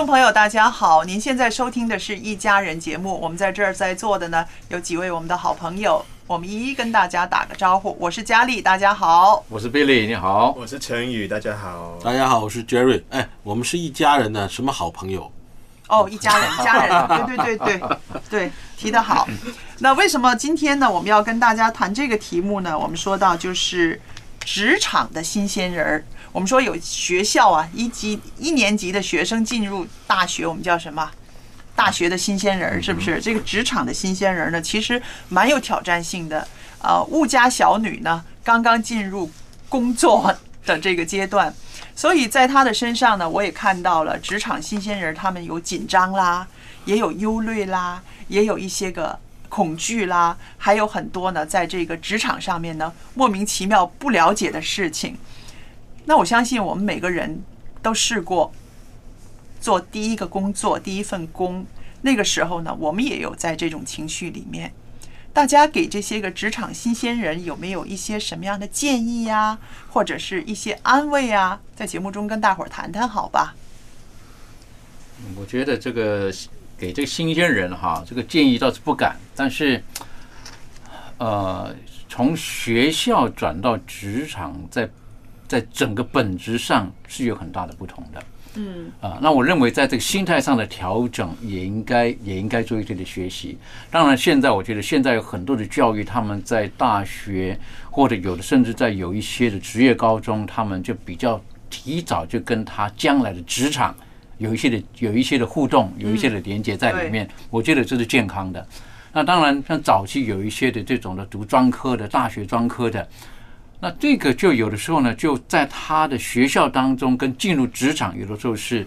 众朋友，大家好！您现在收听的是一家人节目。我们在这儿在座的呢，有几位我们的好朋友，我们一一跟大家打个招呼。我是佳丽，大家好。我是 Billy，你好。我是陈宇，大家好。大家好，我是 Jerry。哎，我们是一家人呢，什么好朋友？哦，一家人，家人，对对对对对，提得好。那为什么今天呢，我们要跟大家谈这个题目呢？我们说到就是职场的新鲜人儿。我们说有学校啊，一级一年级的学生进入大学，我们叫什么？大学的新鲜人儿是不是？这个职场的新鲜人儿呢，其实蛮有挑战性的。呃，物家小女呢，刚刚进入工作的这个阶段，所以在她的身上呢，我也看到了职场新鲜人，他们有紧张啦，也有忧虑啦，也有一些个恐惧啦，还有很多呢，在这个职场上面呢，莫名其妙不了解的事情。那我相信我们每个人都试过做第一个工作、第一份工，那个时候呢，我们也有在这种情绪里面。大家给这些个职场新鲜人有没有一些什么样的建议呀，或者是一些安慰啊？在节目中跟大伙儿谈谈，好吧？我觉得这个给这个新鲜人哈，这个建议倒是不敢，但是，呃，从学校转到职场，在在整个本质上是有很大的不同的。嗯啊，那我认为在这个心态上的调整也应该也应该做一些的学习。当然，现在我觉得现在有很多的教育，他们在大学或者有的甚至在有一些的职业高中，他们就比较提早就跟他将来的职场有一些的有一些的互动，有一些的连接在里面。我觉得这是健康的。那当然，像早期有一些的这种的读专科的、大学专科的。那这个就有的时候呢，就在他的学校当中跟进入职场，有的时候是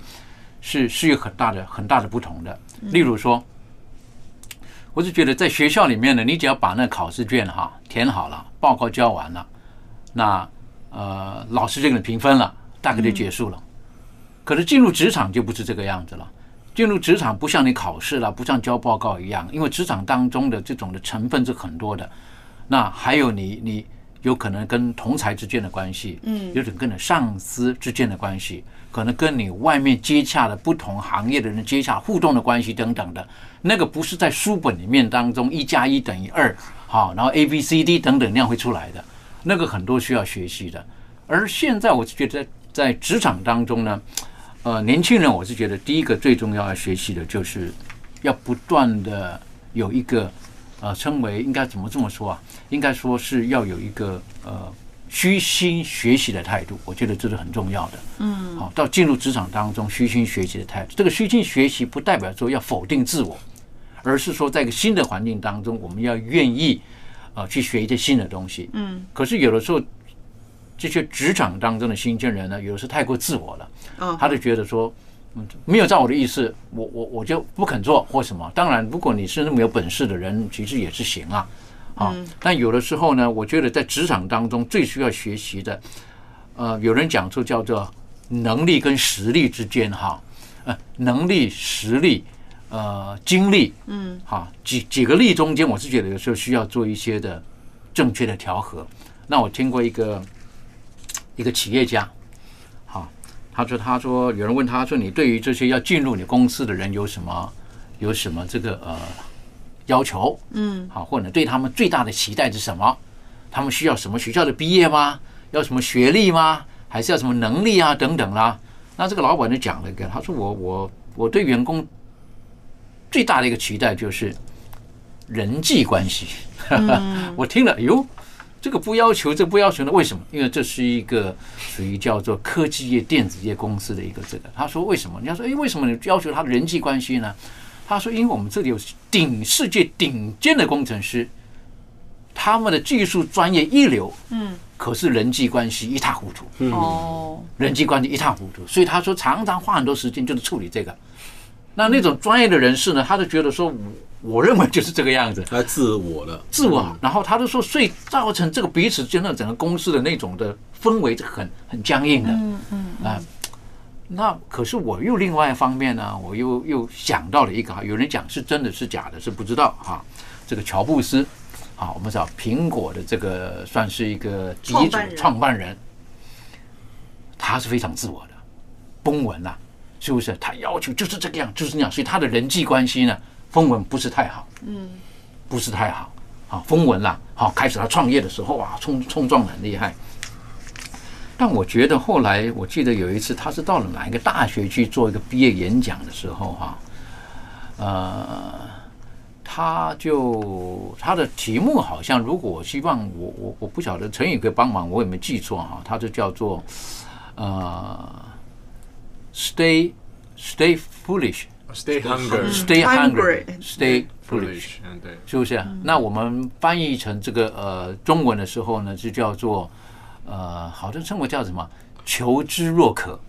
是是有很大的很大的不同的。例如说，我是觉得在学校里面呢，你只要把那考试卷哈填好了，报告交完了，那呃老师就给你评分了，大概就结束了。可是进入职场就不是这个样子了。进入职场不像你考试了，不像交报告一样，因为职场当中的这种的成分是很多的。那还有你你。有可能跟同才之间的关系，嗯，有可能跟你上司之间的关系，可能跟你外面接洽的不同行业的人接洽互动的关系等等的，那个不是在书本里面当中一加一等于二，好，然后 A B C D 等等那样会出来的，那个很多需要学习的。而现在我是觉得在职场当中呢，呃，年轻人我是觉得第一个最重要要学习的就是要不断的有一个。呃，称为应该怎么这么说啊？应该说是要有一个呃虚心学习的态度，我觉得这是很重要的。嗯，好，到进入职场当中，虚心学习的态度。这个虚心学习不代表说要否定自我，而是说在一个新的环境当中，我们要愿意呃去学一些新的东西。嗯，可是有的时候这些职场当中的新鲜人呢，有的是太过自我了，嗯，他就觉得说。嗯，没有照我的意思，我我我就不肯做或什么。当然，如果你是那么有本事的人，其实也是行啊。啊，但有的时候呢，我觉得在职场当中最需要学习的，呃，有人讲出叫做能力跟实力之间哈，呃，能力实力，呃经历，嗯，哈几几个力中间，我是觉得有时候需要做一些的正确的调和。那我听过一个一个企业家，哈，他说他说有人问他说你对于这些要进入你公司的人有什么有什么这个呃要求？嗯，好，或者对他们最大的期待是什么？他们需要什么学校的毕业吗？要什么学历吗？还是要什么能力啊等等啦？那这个老板就讲了一个，他说我我我对员工最大的一个期待就是人际关系。我听了，哟，这个不要求，这不要求呢？为什么？因为这是一个属于叫做科技业、电子业公司的一个这个。他说为什么？人家说，哎，为什么你要求他的人际关系呢？他说，因为我们这里有顶世界顶尖的工程师，他们的技术专业一流，嗯，可是人际关系一塌糊涂。哦，人际关系一塌糊涂，所以他说常常花很多时间就是处理这个。那那种专业的人士呢，他就觉得说，我我认为就是这个样子，他自我了，自我。然后他就说，所以造成这个彼此间的整个公司的那种的氛围是很很僵硬的。嗯嗯啊，那可是我又另外一方面呢，我又又想到了一个，有人讲是真的是假的，是不知道哈。这个乔布斯，啊，我们知道苹果的这个算是一个鼻祖创办人他是非常自我的，崩文呐、是不是？他要求就是这个样，就是那样，所以他的人际关系呢，风文不是太好，嗯，不是太好。啊，风文啦，好，开始他创业的时候啊，冲冲撞得很厉害。但我觉得后来，我记得有一次，他是到了哪一个大学去做一个毕业演讲的时候，哈，呃，他就他的题目好像，如果我希望我我我不晓得陈宇可以帮忙，我有没有记错哈？他就叫做呃，stay stay foolish。Stay hungry，Stay Hungry hungry, stay foolish，嗯，对，是不是？那我们翻译成这个呃中文的时候呢，就叫做呃，好像称为叫什么？求知若渴，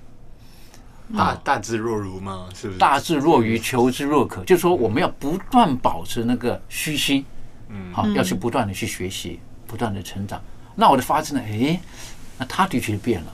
大大智若愚吗，是不是？大智若愚，求知若渴。就是说，我们要不断保持那个虚心，嗯好，要去不断的去学习，不断的成长。那我就发现了，诶，那他的确变了。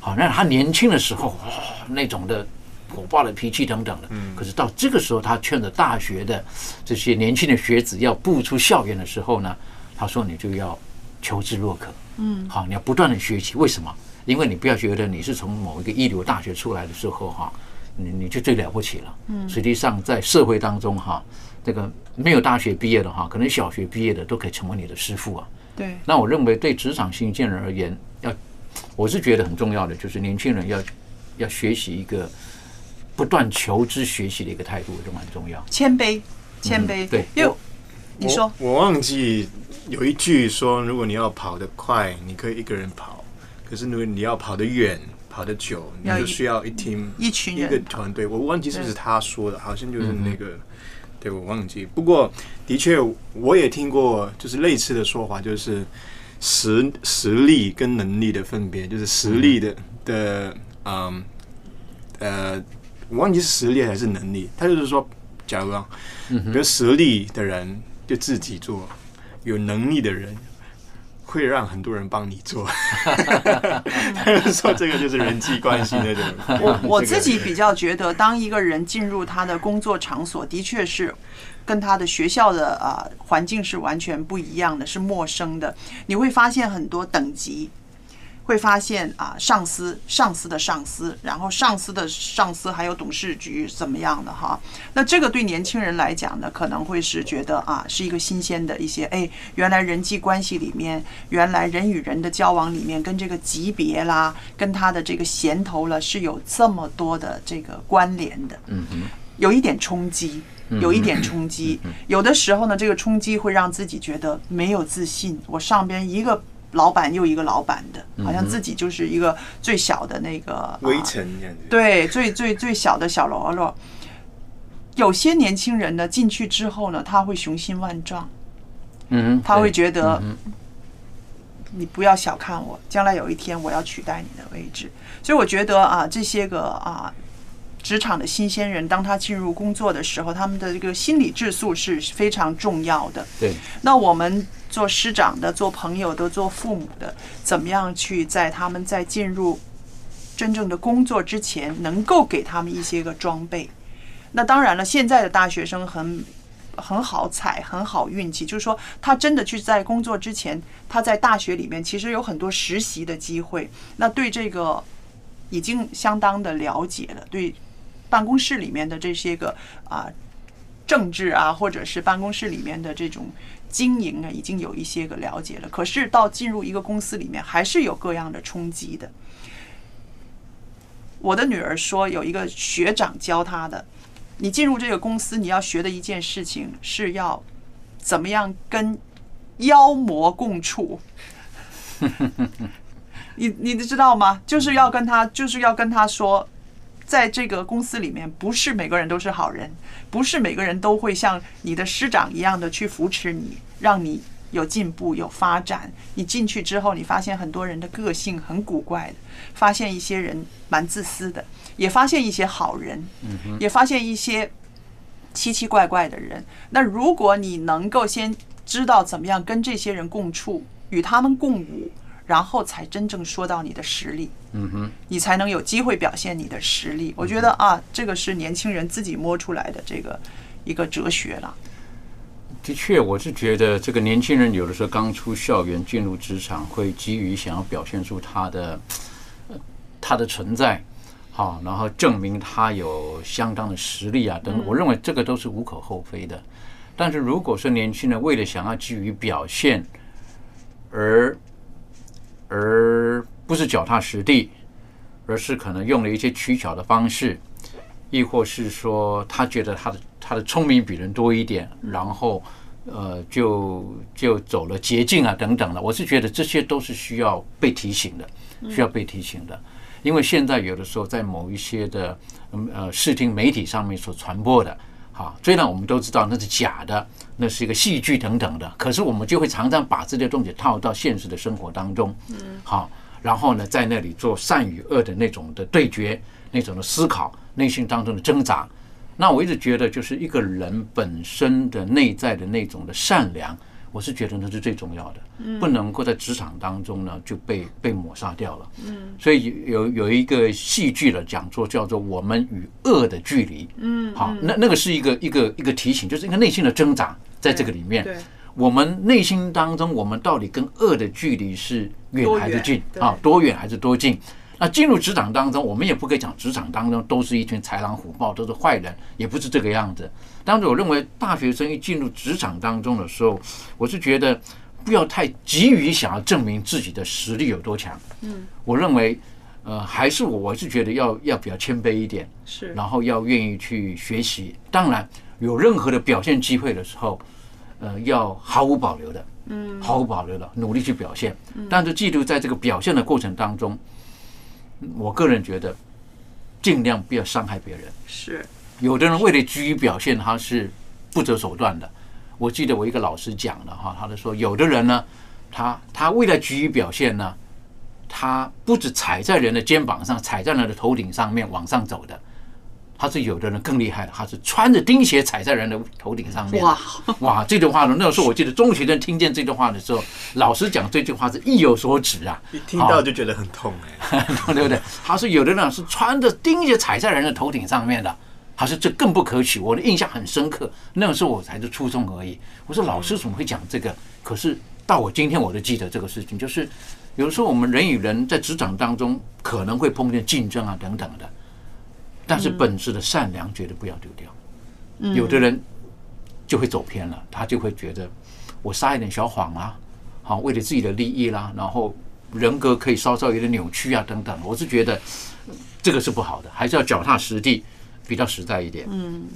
好，那他年轻的时候，哇、那种的火爆的脾气等等的，可是到这个时候，他劝着大学的这些年轻的学子要步出校园的时候呢，他说你就要求知若渴，嗯，好，你要不断的学习。为什么？因为你不要觉得你是从某一个一流大学出来的时候哈，你你就最了不起了。嗯，实际上在社会当中哈，这个没有大学毕业的哈，可能小学毕业的都可以成为你的师傅啊。对，那我认为对职场新鲜人而言，要我是觉得很重要的，就是年轻人要要学习一个不断求知学习的一个态度，这蛮重要。谦卑，谦卑，嗯对因为你说我，我忘记有一句说，如果你要跑得快，你可以一个人跑；可是如果你要跑得远、跑得久，你就需要一 team 一群一个，团队。我忘记是不是他说的，好像就是嗯那个，对我忘记。不过的确，我也听过就是类似的说法，就是实实力跟能力的分别，就是实力的的嗯呃，我忘记是实力还是能力。他就是说，假如啊，比如实力的人就自己做，有能力的人会让很多人帮你做。他 就说这个就是人际关系那种。我 我自己比较觉得，当一个人进入他的工作场所，的确是跟他的学校的啊、环境是完全不一样的，是陌生的。你会发现很多等级，会发现啊，上司、上司的上司，然后上司的上司，还有董事局怎么样的哈？那这个对年轻人来讲呢，可能会是觉得啊，是一个新鲜的一些，哎，原来人际关系里面，原来人与人的交往里面，跟这个级别啦，跟他的这个衔头了，是有这么多的这个关联的。嗯哼，有一点冲击，有一点冲击。有的时候呢，这个冲击会让自己觉得没有自信。我上边一个老板又一个老板的，好像自己就是一个最小的那个啊微尘这样子。对，最最最小的小喽啰。有些年轻人呢，进去之后呢，他会雄心万丈，嗯，他会觉得嗯你不要小看我，将来有一天我要取代你的位置。所以我觉得啊，这些个啊，职场的新鲜人，当他进入工作的时候，他们的这个心理质素是非常重要的。对，那我们做师长的、做朋友的、做父母的，怎么样去在他们在进入真正的工作之前，能够给他们一些个装备，那当然了，现在的大学生很很好彩，很好运气，就是说他真的去在工作之前，他在大学里面其实有很多实习的机会，那对这个已经相当的了解了，对办公室里面的这些个啊政治啊，或者是办公室里面的这种经营啊，已经有一些个了解了。可是到进入一个公司里面，还是有各样的冲击的。我的女儿说，有一个学长教她的，你进入这个公司，你要学的一件事情是要怎么样跟妖魔共处。你你知道吗？就是要跟他，就是要跟他说，在这个公司里面，不是每个人都是好人，不是每个人都会像你的师长一样的去扶持你，让你有进步、有发展。你进去之后，你发现很多人的个性很古怪的，发现一些人蛮自私的，也发现一些好人，也发现一些奇奇怪怪的人。那如果你能够先知道怎么样跟这些人共处，与他们共舞。然后才真正说到你的实力，嗯哼，你才能有机会表现你的实力。我觉得啊，这个是年轻人自己摸出来的这个一个哲学了。的确，我是觉得这个年轻人有的时候刚出校园进入职场，会急于想要表现出他的呃他的存在，好，然后证明他有相当的实力啊等等。我认为这个都是无可厚非的。但是如果说年轻人为了想要急于表现而而不是脚踏实地，而是可能用了一些取巧的方式，亦或是说他觉得他的他的聪明比人多一点，然后呃就就走了捷径啊等等的。我是觉得这些都是需要被提醒的，需要被提醒的。因为现在有的时候在某一些的嗯呃视听媒体上面所传播的，哈，虽然我们都知道那是假的，那是一个戏剧等等的，可是我们就会常常把这些东西套到现实的生活当中，嗯，好，然后呢，在那里做善与恶的那种的对决，那种的思考，内心当中的挣扎。那我一直觉得，就是一个人本身的内在的那种的善良，我是觉得那是最重要的，不能够在职场当中呢就被被抹杀掉了。嗯，所以有有一个戏剧的讲座叫做《我们与恶的距离》。嗯，好，那那个是一个一个一个提醒，就是一个内心的挣扎，在这个里面，我们内心当中，我们到底跟恶的距离是远还是近啊？多远还是多近？那进入职场当中，我们也不可以讲职场当中都是一群豺狼虎豹，都是坏人，也不是这个样子。当时我认为大学生一进入职场当中的时候，我是觉得不要太急于想要证明自己的实力有多强。嗯，我认为，呃，还是我我是觉得要要比较谦卑一点，是，然后要愿意去学习。当然，有任何的表现机会的时候，呃，要毫无保留的，嗯，毫无保留的努力去表现。但是记住，在这个表现的过程当中。我个人觉得，尽量不要伤害别人。是，有的人为了急于表现，他是不择手段的。我记得我一个老师讲的哈，他就说，有的人呢，他他为了急于表现呢，他不止踩在人的肩膀上，踩在人的头顶上面往上走的。他是有的人更厉害的，他是穿着钉鞋踩在人的头顶上面。哇哇！这句话呢，那个时候我记得中学生听见这句话的时候，老师讲这句话是意有所指啊。一听到就觉得很痛哎，对不对？他说有的人是穿着钉鞋踩在人的头顶上面的，他说这更不可取。我的印象很深刻，那个时候我才是初中而已。我说老师怎么会讲这个？可是到我今天我都记得这个事情，就是有的时候我们人与人在职场当中可能会碰见竞争啊等等的。但是本质的善良绝对不要丢掉。有的人就会走偏了，他就会觉得我撒一点小谎啊，好为了自己的利益啦，然后人格可以稍稍有点扭曲啊等等。我是觉得这个是不好的，还是要脚踏实地，比较实在一点。嗯，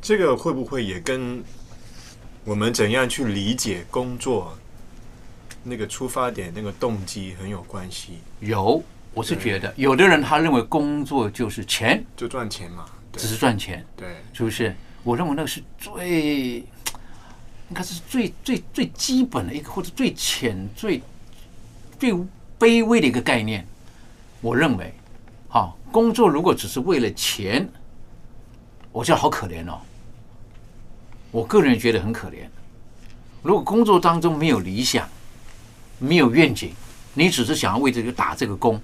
这个会不会也跟我们怎样去理解工作那个出发点、那个动机很有关系？有。我是觉得，有的人他认为工作就是钱，就赚钱嘛，只是赚钱，对，是不是？我认为那个是最，应该是最最最基本的一个，或者最浅、最最卑微的一个概念。我认为，好，工作如果只是为了钱，我觉得好可怜哦。我个人觉得很可怜。如果工作当中没有理想，没有愿景，你只是想要为这个打这个工。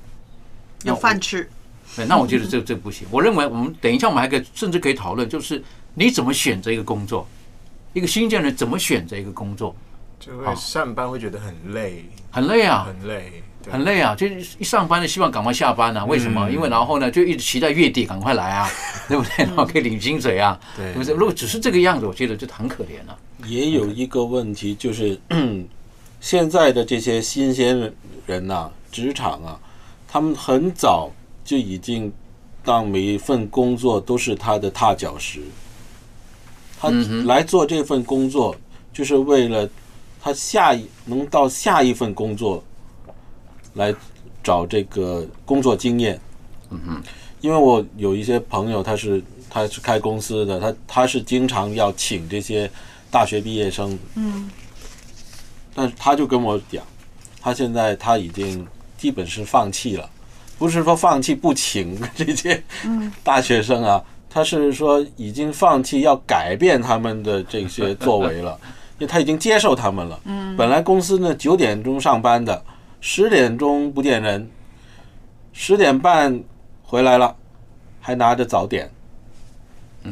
有饭吃，对，那我觉得这这不行。我认为我们等一下我们还可以甚至可以讨论，就是你怎么选择一个工作，一个新鲜人怎么选择一个工作，就会上班会觉得很累，很累啊，很累，对很累啊，就是一上班就希望赶快下班啊。为什么？因为然后呢，就一直期待月底赶快来啊，对不对？然后可以领薪水啊，对不是？如果只是这个样子，我觉得就很可怜了。也有一个问题，就是 现在的这些新鲜人呐、职场啊，他们很早就已经当每一份工作都是他的踏脚石。他来做这份工作，就是为了他下一能到下一份工作来找这个工作经验。嗯哼，因为我有一些朋友，他是他是开公司的，他他是经常要请这些大学毕业生。嗯，但是他就跟我讲，他现在他已经基本是放弃了，不是说放弃不请这些大学生啊，他是说已经放弃要改变他们的这些作为了，因为他已经接受他们了。嗯，本来公司呢九点钟上班的，十点钟不见人，十点半回来了，还拿着早点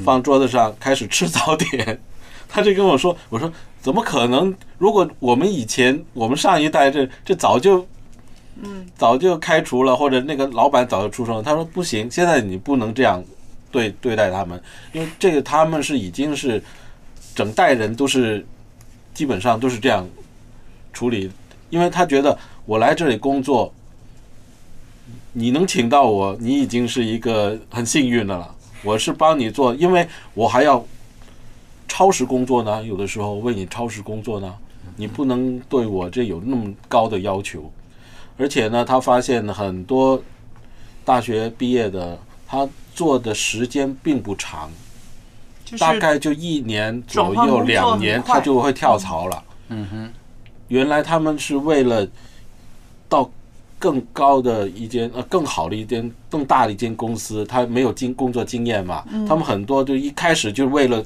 放桌子上开始吃 早点。他就跟我说：“我说怎么可能？如果我们以前我们上一代这这早就，嗯，早就开除了，或者那个老板早就出生了。他说不行，现在你不能这样对对待他们，因为这个他们是已经是整代人都是基本上都是这样处理，因为他觉得我来这里工作，你能请到我，你已经是一个很幸运的了。我是帮你做，因为我还要。”超时工作呢？有的时候为你超时工作呢，你不能对我这有那么高的要求。而且呢，他发现很多大学毕业的，他做的时间并不长，就是大概就一年左右、两年，他就会跳槽了。嗯哼，原来他们是为了到更高的一间呃更好的一间更大的一间公司，他没有经工作经验嘛，他们很多就一开始就是为了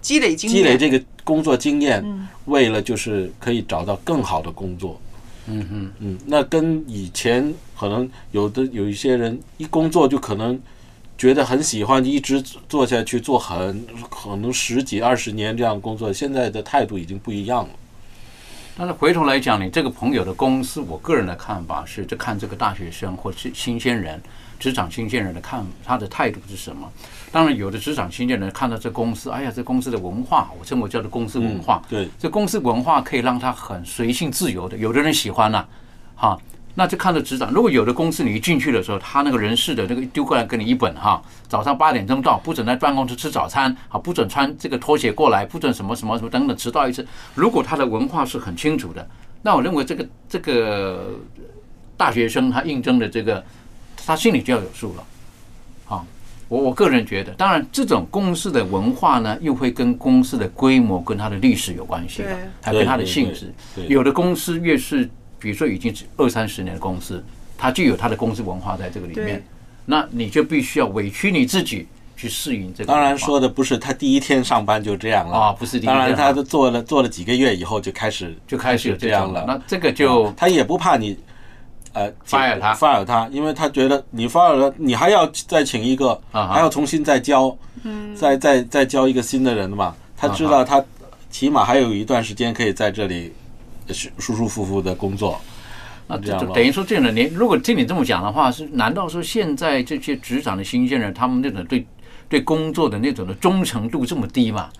积累经验，积累这个工作经验，为了就是可以找到更好的工作。嗯嗯，嗯，那跟以前可能有的有一些人一工作就可能觉得很喜欢，一直做下去，做很可能十几二十年这样工作，现在的态度已经不一样了。但是回头来讲，你这个朋友的公司，我个人的看法是，就看这个大学生或是新鲜人、职场新鲜人的看他的态度是什么。当然，有的职场新鲜人看到这公司，哎呀，这公司的文化，我称为叫做公司文化。对，这公司文化可以让他很随性自由的。有的人喜欢呐、哈，那就看着职场。如果有的公司你一进去的时候，他那个人事的那个丢过来给你一本哈，早上八点钟到，不准在办公室吃早餐，啊，不准穿这个拖鞋过来，不准什么什么什么等等，迟到一次。如果他的文化是很清楚的，那我认为这个这个大学生他应征的这个，他心里就要有数了。啊，我我个人觉得，当然这种公司的文化呢，又会跟公司的规模跟它的历史有关系的，还跟它的性质。有的公司越是，比如说已经二三十年的公司，它就有它的公司文化在这个里面。对，那你就必须要委屈你自己去适应这个。当然说的不是他第一天上班就这样了。啊不是第一天当然啊他都做了做了几个月以后就开始就开始有这样了。那这个就他也不怕你呃 fire 他。fire 他，因为他觉得你 fire 了，你还要再请一个，啊还要重新再教，再再再教一个新的人嘛。他知道他起码还有一段时间可以在这里舒舒舒服服的工作。那这样等于说这样的，你如果听你这么讲的话，是难道说现在这些职场的新鲜人，他们那种对对工作的那种的忠诚度这么低吗？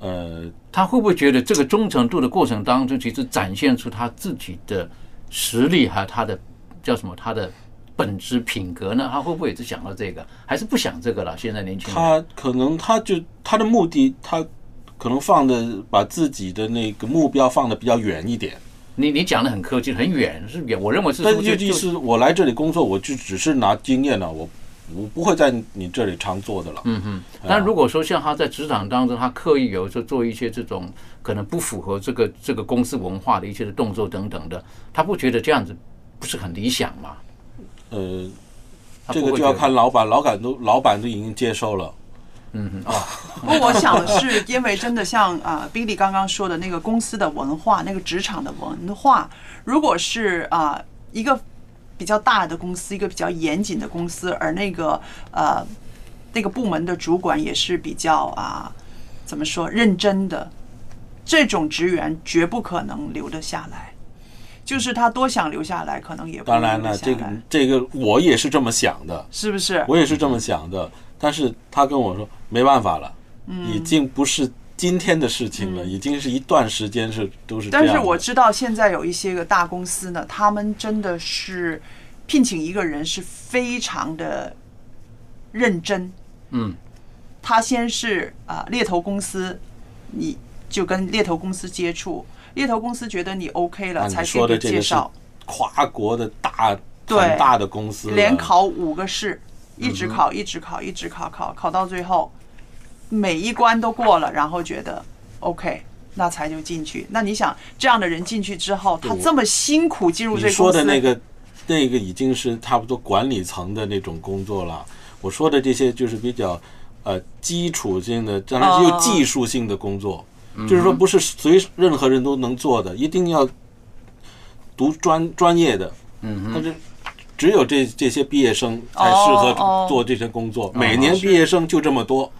呃，他会不会觉得这个忠诚度的过程当中，其实展现出他自己的实力，还有他的叫什么，他的本质品格呢？他会不会也是想到这个，还是不想这个了？现在年轻人，他可能他就他的目的，他可能放的把自己的那个目标放的比较远一点。你你讲的很客气，很远是远，我认为是但说就意思，我来这里工作，我就只是拿经验了，我我不会在你这里常做的了。嗯哼，但如果说像他在职场当中，他刻意有时候做一些这种可能不符合这个这个公司文化的一些的动作等等的，他不觉得这样子不是很理想吗？呃，这个就要看老板，老板都老板都已经接受了。嗯哼啊，不过我想的是，因为真的像啊、Billy 刚刚说的那个公司的文化，那个职场的文化，如果是啊、一个比较大的公司，一个比较严谨的公司，而那个呃那个部门的主管也是比较啊怎么说认真的，这种职员绝不可能留得下来。就是他多想留下来，可能也不当然了，这个这个我也是这么想的，是不是？我也是这么想的。但是他跟我说没办法了，嗯已经不是今天的事情了，已经是一段时间是都是这样。但是我知道现在有一些个大公司呢，他们真的是聘请一个人是非常的认真。嗯，他先是啊、猎头公司，你就跟猎头公司接触，猎头公司觉得你 OK 了，才给说的这个是介绍。跨国的大很大的公司，连考五个试，一直考，一直考，一直考，考考到最后，每一关都过了，然后觉得 OK，那才就进去。那你想，这样的人进去之后，他这么辛苦进入这你说个公司，的那个那个已经是差不多管理层的那种工作了。我说的这些就是比较呃基础性的，当然是有哦技术性的工作，嗯就是说不是随任何人都能做的，一定要读专专业的。嗯但是只有这这些毕业生才适合做这些工作，哦每年毕业生就这么多。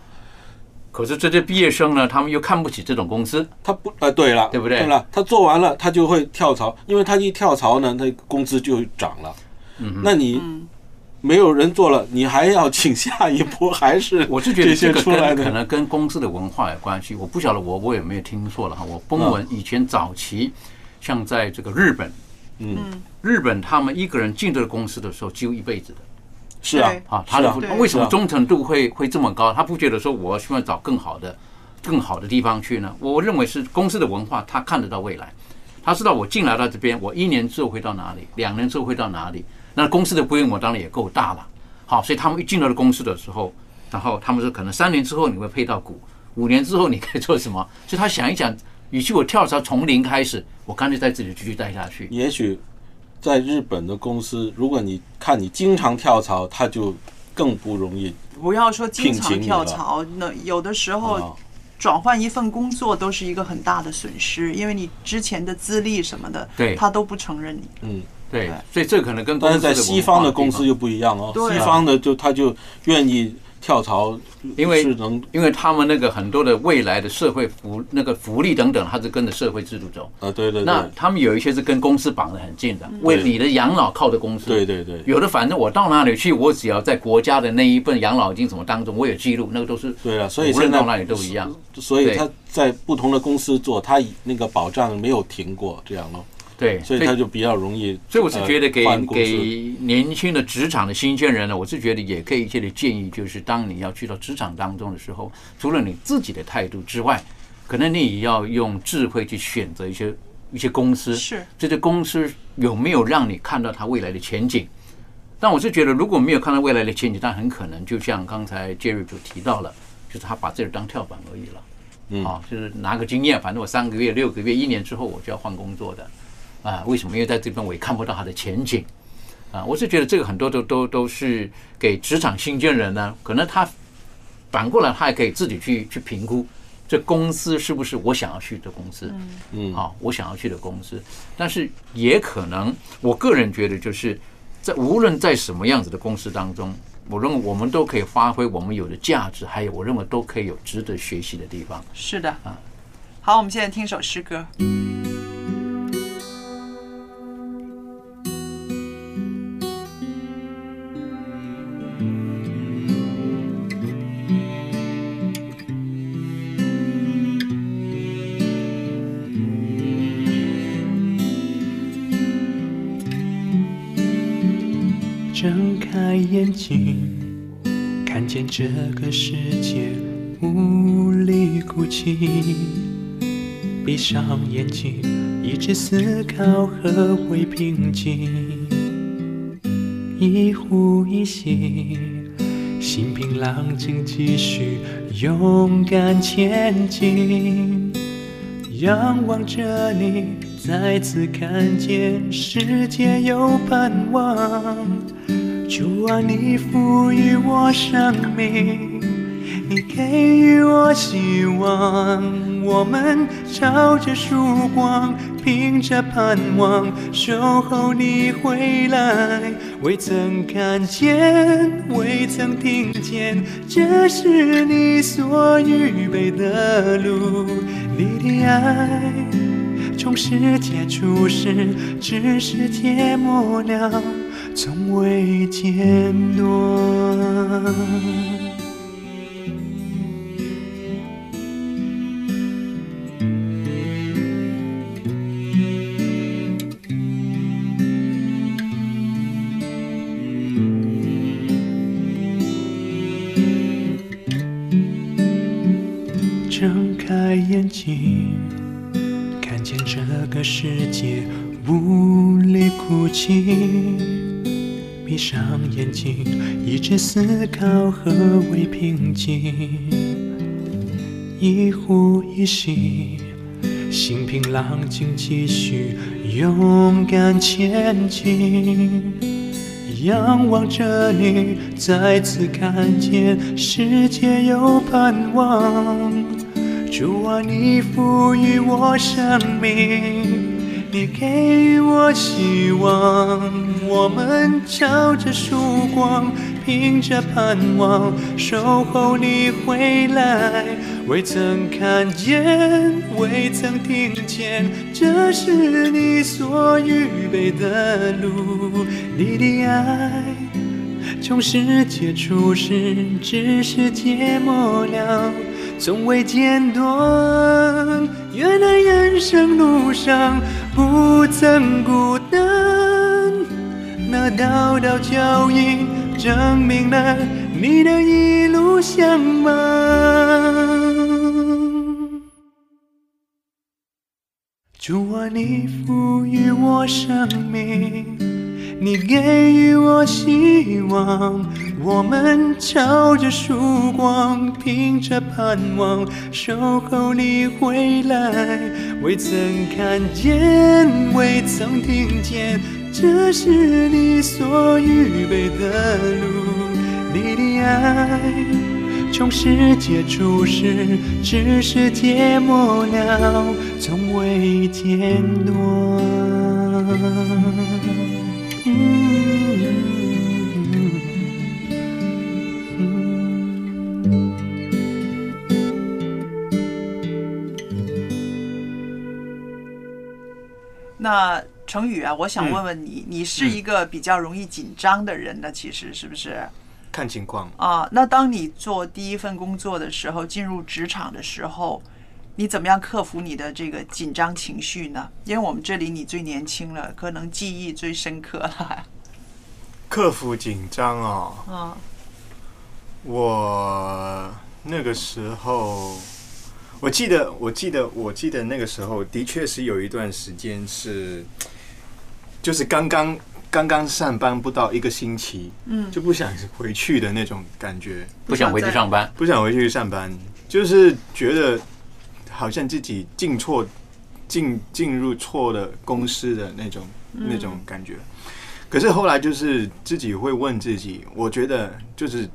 可是这些毕业生呢，他们又看不起这种公司，他不呃，对了，对不对对了，他做完了，他就会跳槽，因为他一跳槽呢，他工资就涨了。嗯那你没有人做了，你还要请下一波，还是 我是觉得这些这个出来可能跟公司的文化有关系。我不晓得我我有没有听错了哈。我崩文以前早期，像在这个日本，嗯，日本他们一个人进这个公司的时候，几乎一辈子的。是啊对，啊，他的为什么忠诚度会会这么高？他不觉得说我希望找更好的、更好的地方去呢？我认为是公司的文化，他看得到未来，他知道我进来到这边，我一年之后会到哪里，两年之后会到哪里。那公司的规模当然也够大了，好，所以他们一进到了公司的时候，然后他们说可能三年之后你会配到股，五年之后你可以做什么？所以他想一想，与其我跳槽从零开始，我干脆在这里继续待下去。也许在日本的公司，如果你看你经常跳槽，他就更不容易不要说经常跳槽，那有的时候啊。转换一份工作都是一个很大的损失，因为你之前的资历什么的，对他都不承认你。嗯，对，所以这可能跟但是在西方的公司又不一样哦，西方的就他就愿意跳槽，因为能因为他们那个很多的未来的社会福那个福利等等，它是跟着社会制度走。啊，对对那，他们有一些是跟公司绑得很近的，为你的养老靠的公司。对对对有的反正我到哪里去，我只要在国家的那一份养老金什么当中，我有记录，那个都是对啊，所以现在无论到哪里都一样。所以他在不同的公司做，他那个保障没有停过，这样咯，对，所以他就比较容易。所以我是觉得给给年轻的职场的新鲜人呢，我是觉得也可以一些的建议，就是当你要去到职场当中的时候，除了你自己的态度之外，可能你也要用智慧去选择一些一些公司，是这些公司有没有让你看到它未来的前景？但我是觉得，如果没有看到未来的前景，但很可能就像刚才 Jerry 就提到了，就是他把这个当跳板而已了。嗯啊，就是拿个经验，反正我三个月、六个月、一年之后我就要换工作的，啊，为什么？因为在这边我也看不到他的前景，啊，我是觉得这个很多都都都是给职场新鲜人呢，可能他反过来他也可以自己去去评估这公司是不是我想要去的公司，嗯好，我想要去的公司，但是也可能，我个人觉得就是在无论在什么样子的公司当中，我认为我们都可以发挥我们有的价值，还有我认为都可以有值得学习的地方。是的啊。好，我们现在听首诗歌。这个世界无力哭泣。闭上眼睛，一直思考何为平静。一呼一吸，心平浪静，继续勇敢前进。仰望着你，再次看见世界有盼望。主啊，你赋予我生命，你给予我希望，我们朝着曙光，凭着盼望，守候你回来。未曾看见，未曾听见，这是你所预备的路。你的爱从世界出世，至世界末了，从未间断。睁开眼睛，看见这个世界无力哭泣。闭上眼睛，一直思考何为平静。一呼一吸，心平浪静，继续勇敢前进。仰望着你，再次看见世界有盼望。主啊，你赋予我生命，你给予我希望。我们朝着曙光，凭着盼望，守候你回来。未曾看见，未曾听见，这是你所预备的路。你的爱从世界初始，至世界末了。从未间断，原来人生路上不曾孤单。那道道脚印证明了你的一路相伴。主啊，你赋予我生命。你给予我希望，我们朝着曙光，凭着盼望，守候你回来。未曾看见，未曾听见，这是你所预备的路。你的爱从世界出世，至世界末了，从未间断。那成宇啊，我想问问你，你是一个比较容易紧张的人呢？其实是不是？看情况啊。那当你做第一份工作的时候，进入职场的时候，你怎么样克服你的这个紧张情绪呢？因为我们这里你最年轻了，可能记忆最深刻了。克服紧张哦。嗯。我那个时候。我记得，我记得，我记得那个时候的确是有一段时间是，就是刚刚刚刚上班不到一个星期，嗯，就不想回去的那种感觉，不想回去上班，不想回去上班，就是觉得好像自己进错进进入错的公司的那种那种感觉。可是后来就是自己会问自己，我觉得就是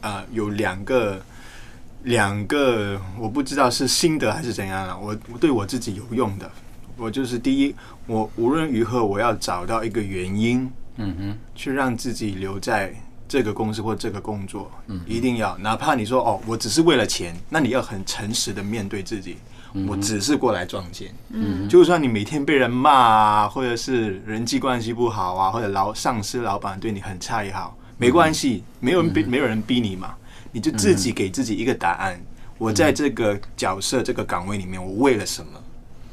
啊，有两个。两个我不知道是心得还是怎样了。我对我自己有用的，我就是第一，我无论如何我要找到一个原因，嗯哼，去让自己留在这个公司或这个工作，嗯，一定要，哪怕你说哦，我只是为了钱，那你要很诚实的面对自己，我只是过来赚钱，嗯，就算你每天被人骂啊，或者是人际关系不好啊，或者老上司老板对你很差也好，没关系，没有人逼，没有人逼你嘛。你就自己给自己一个答案。我在这个角色、这个岗位里面，我为了什么？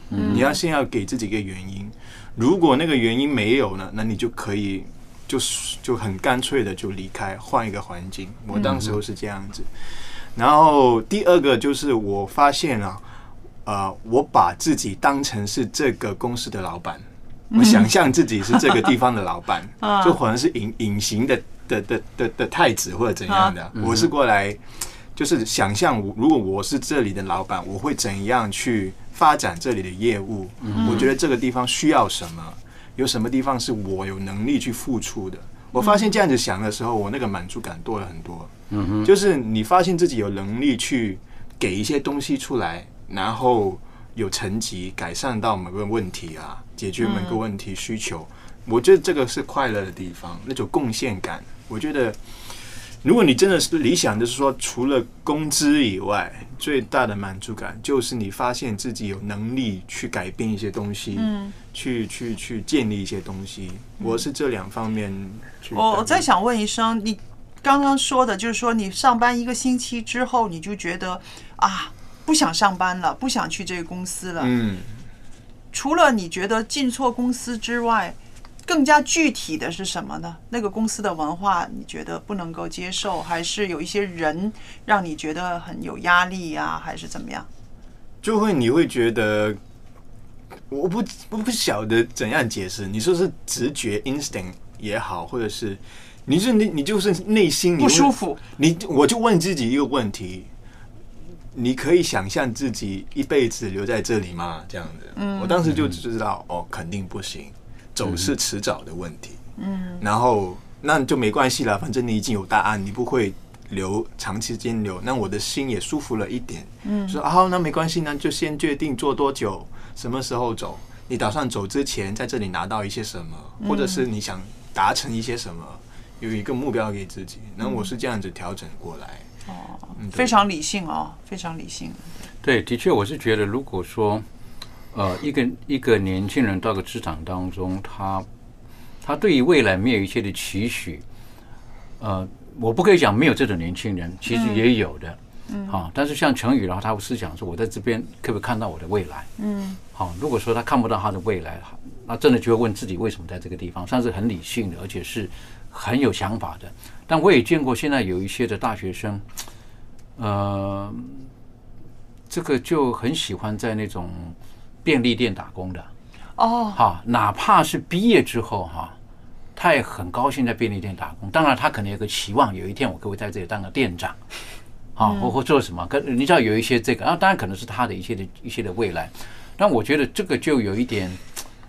你要先要给自己一个原因。如果那个原因没有呢，那你就可以就就很干脆的就离开，换一个环境。我当时候是这样子。然后第二个就是我发现啊，呃，我把自己当成是这个公司的老板，我想象自己是这个地方的老板，就好像是隐隐形的。的的的的太子或者怎样的，我是过来，就是想象，如果我是这里的老板，我会怎样去发展这里的业务？我觉得这个地方需要什么，有什么地方是我有能力去付出的。我发现这样子想的时候，我那个满足感多了很多。嗯哼，就是你发现自己有能力去给一些东西出来，然后有成绩，改善到某个问题啊，解决某个问题需求，我觉得这个是快乐的地方，那种贡献感。我觉得，如果你真的是理想，就是说，除了工资以外，最大的满足感就是你发现自己有能力去改变一些东西，嗯，去去去建立一些东西。我是这两方面去。我我再想问一声，你刚刚说的就是说，你上班一个星期之后，你就觉得啊，不想上班了，不想去这个公司了。嗯，除了你觉得进错公司之外，更加具体的是什么呢？那个公司的文化你觉得不能够接受，还是有一些人让你觉得很有压力呀、还是怎么样？就会你会觉得，我不我不晓得怎样解释。你说是直觉 instinct 也好，或者是你是你你就是内心你不舒服。你我就问自己一个问题：你可以想象自己一辈子留在这里吗？这样子，嗯我当时就知道，哦，肯定不行，走是迟早的问题。嗯然后那就没关系了，反正你已经有答案，你不会留长期间留，那我的心也舒服了一点。嗯说啊，好那没关系，那就先决定做多久，什么时候走。你打算走之前在这里拿到一些什么，嗯或者是你想达成一些什么，有一个目标给自己。那我是这样子调整过来。哦嗯，非常理性哦，非常理性。对，的确，我是觉得，如果说，呃，一个一个年轻人到个职场当中，他他对于未来没有一些的期许，呃，我不可以讲没有这种年轻人，其实也有的，嗯好、但是像成宇的话，他会思想说，我在这边可不可以看到我的未来？嗯好、如果说他看不到他的未来，那真的就会问自己为什么在这个地方，算是很理性的，而且是很有想法的。但我也见过现在有一些的大学生，呃，这个就很喜欢在那种便利店打工的，哦，哈，哪怕是毕业之后哈，他也很高兴在便利店打工。当然，他可能有个期望，有一天我可以在这里当个店长，啊，或或做什么？跟你知道有一些这个，啊，当然可能是他的一些的一些的未来。但我觉得这个就有一点，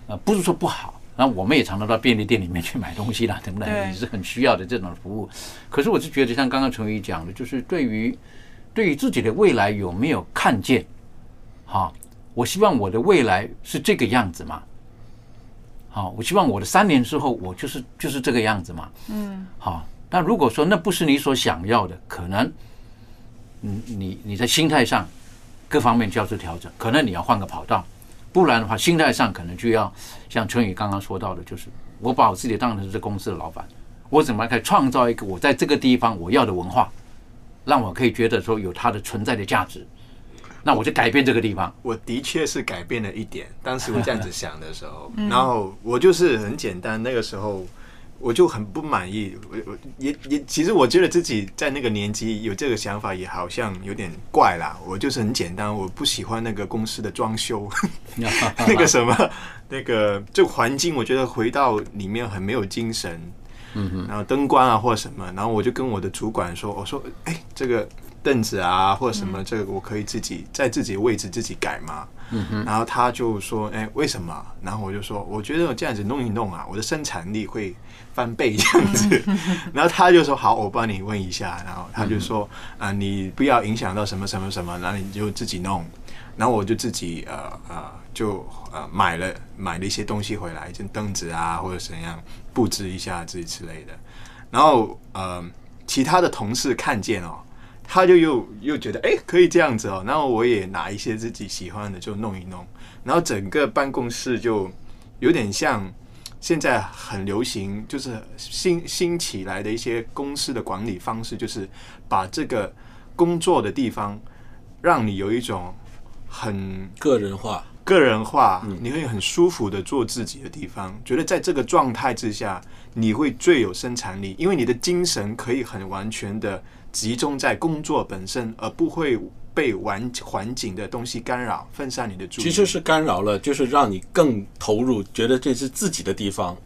呃，不是说不好。然后我们也常常到便利店里面去买东西啦，等等，对也是很需要的这种服务。可是我是觉得，像刚刚陈宇讲的，就是对于对于自己的未来有没有看见？好，我希望我的未来是这个样子嘛？好，我希望我的三年之后，我就是就是这个样子嘛？嗯好，那如果说那不是你所想要的，可能，你你你在心态上各方面就要做调整，可能你要换个跑道，不然的话，心态上可能就要像春雨刚刚说到的，就是我把我自己当成是这公司的老板，我怎么样可以创造一个我在这个地方我要的文化，让我可以觉得说有它的存在的价值，那我就改变这个地方。我的确是改变了一点，当时我这样子想的时候，然后我就是很简单，那个时候我就很不满意，我我也也其实我觉得自己在那个年纪有这个想法，也好像有点怪啦。我就是很简单，我不喜欢那个公司的装修，那个什么那个这个环境，我觉得回到里面很没有精神。嗯哼，然后灯光啊或者什么，然后我就跟我的主管说，我说，哎，这个凳子啊或者什么，这个我可以自己在自己的位置自己改吗？嗯，然后他就说，哎，为什么？然后我就说，我觉得我这样子弄一弄啊，我的生产力会翻倍这样子。然后他就说，好，我帮你问一下。然后他就说，啊、你不要影响到什么什么什么，然后你就自己弄。然后我就自己呃呃就呃买了买了一些东西回来，就凳子啊或者怎样布置一下自己之类的。然后呃其他的同事看见哦，他就又又觉得哎可以这样子哦，然后我也拿一些自己喜欢的就弄一弄，然后整个办公室就有点像现在很流行，就是新新起来的一些公司的管理方式，就是把这个工作的地方让你有一种很个人化，个人化，你会很舒服的做自己的地方，觉得在这个状态之下，你会最有生产力，因为你的精神可以很完全的集中在工作本身，而不会被环环境的东西干扰，分散你的注意力。其实是干扰了，就是让你更投入，觉得这是自己的地方，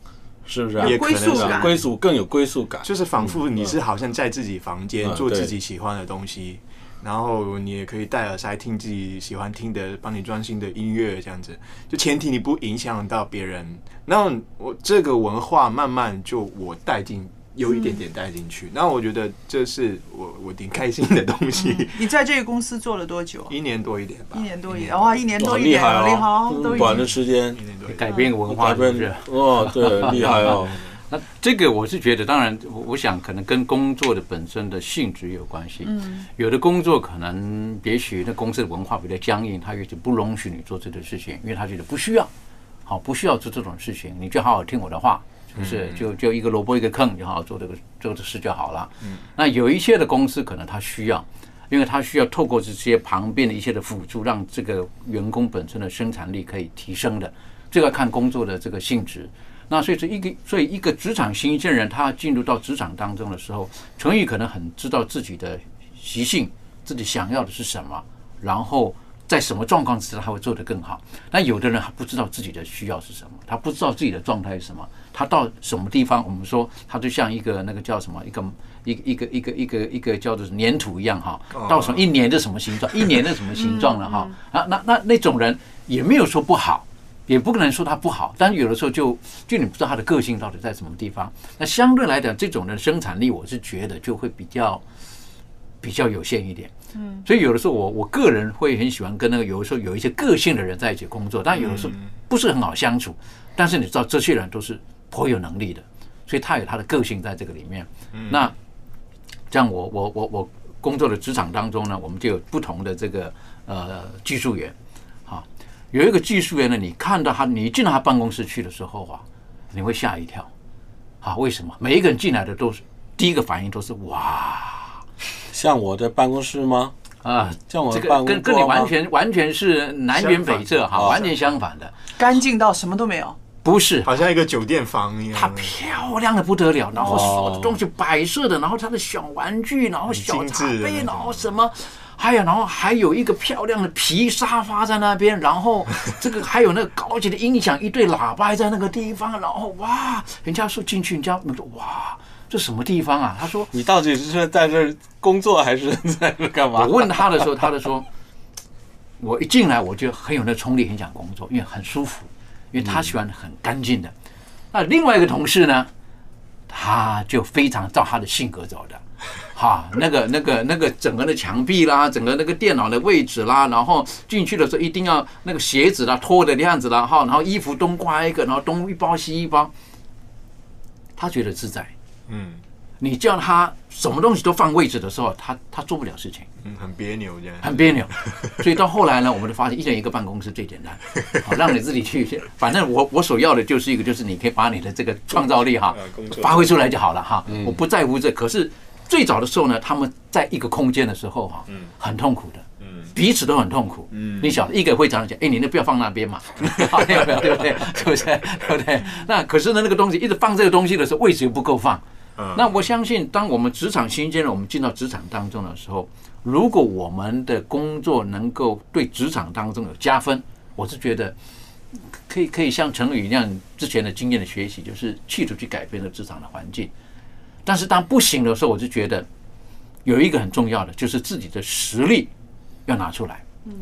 是不是啊？也可能是归宿感归属更有归属感。就是仿佛你是好像在自己房间嗯做自己喜欢的东西，然后你也可以戴耳塞听自己喜欢听的，帮你专心的音乐这样子。就前提你不影响到别人。那我这个文化慢慢就我带进有一点点带进去。那我觉得这是我我挺开心的东西。你在这个公司做了多久？一年多一点吧，一年多一点，哇，一年多一点，厉害厉害哦短的时间一年多一点。改变文化改变是不是？哦，对，厉害哦。那这个我是觉得，当然，我我想可能跟工作的本身的性质有关系。嗯，有的工作可能也许那公司的文化比较僵硬，他也许不容许你做这个事情，因为他觉得不需要，好不需要做这种事情，你就好好听我的话，是不是？就就一个萝卜一个坑，就好好做这个做这事就好了。嗯，那有一些的公司可能他需要。因为他需要透过这些旁边的一些的辅助，让这个员工本身的生产力可以提升的，这个要看工作的这个性质。那所以说一个，所以一个职场新鲜人，他进入到职场当中的时候，成宇可能很知道自己的习性，自己想要的是什么，然后在什么状况之下他会做得更好。那有的人还不知道自己的需要是什么，他不知道自己的状态是什么，他到什么地方，我们说他就像一个那个叫什么一个。一个一个一个一个一个叫做粘土一样哈，到什么一年的什么形状，一年的什么形状了哈啊，那那那种人也没有说不好，也不可能说他不好，但是有的时候就就你不知道他的个性到底在什么地方。那相对来讲，这种人生产力，我是觉得就会比较比较有限一点。嗯，所以有的时候我我个人会很喜欢跟那个有的时候有一些个性的人在一起工作，但有的时候不是很好相处。但是你知道，这些人都是颇有能力的，所以他有他的个性在这个里面。那这样我我我我工作的职场当中呢，我们就有不同的这个呃技术员，好，有一个技术员呢，你看到他，你进到他办公室去的时候啊，你会吓一跳，好，为什么？每一个人进来的都是第一个反应都是哇，像我的办公室吗？啊，像我的办公跟跟你完全完全是南辕北辙哈，完全相反的，干净到什么都没有。不是。好像一个酒店房一样。它漂亮的不得了，然后所有的东西摆设的，然后它的小玩具，然后小茶杯，然后什么，还有然后还有一个漂亮的皮沙发在那边，然后 这个还有那个高级的音响，一对喇叭在那个地方，然后哇，人家说进去，人家我说哇，这什么地方啊？他说你到底是在这儿工作还是在这干嘛？我问他的时候，他就说，我一进来我就很有那冲力，很想工作，因为很舒服，因为他喜欢很干净的。那另外一个同事呢，他就非常照他的性格走的。哈，那个、那个、那个，整个的墙壁啦，整个那个电脑的位置啦，然后进去的时候一定要那个鞋子啦脱的样子啦，哈，然后衣服东挂一个，然后东一包西一包，他觉得自在。嗯你叫他什么东西都放位置的时候，他他做不了事情。嗯，很别扭这样。很别扭，所以到后来呢，我们就发现一人一个办公室最简单，好让你自己去。反正我我所要的就是一个，就是你可以把你的这个创造力哈发挥出来就好了哈。我不在乎这，可是最早的时候呢，他们在一个空间的时候哈，很痛苦的。彼此都很痛苦，嗯你晓得，一个会长讲，哎，你那不要放那边嘛，对不对？对不对？是不是？对不对？那可是呢，那个东西一直放这个东西的时候，位置又不够放，嗯那我相信，当我们职场新鲜人，我们进到职场当中的时候，如果我们的工作能够对职场当中有加分，我是觉得可以可以像陈宇一样之前的经验的学习，就是企图去改变了职场的环境。但是当不行的时候，我就觉得有一个很重要的，就是自己的实力要拿出来，嗯，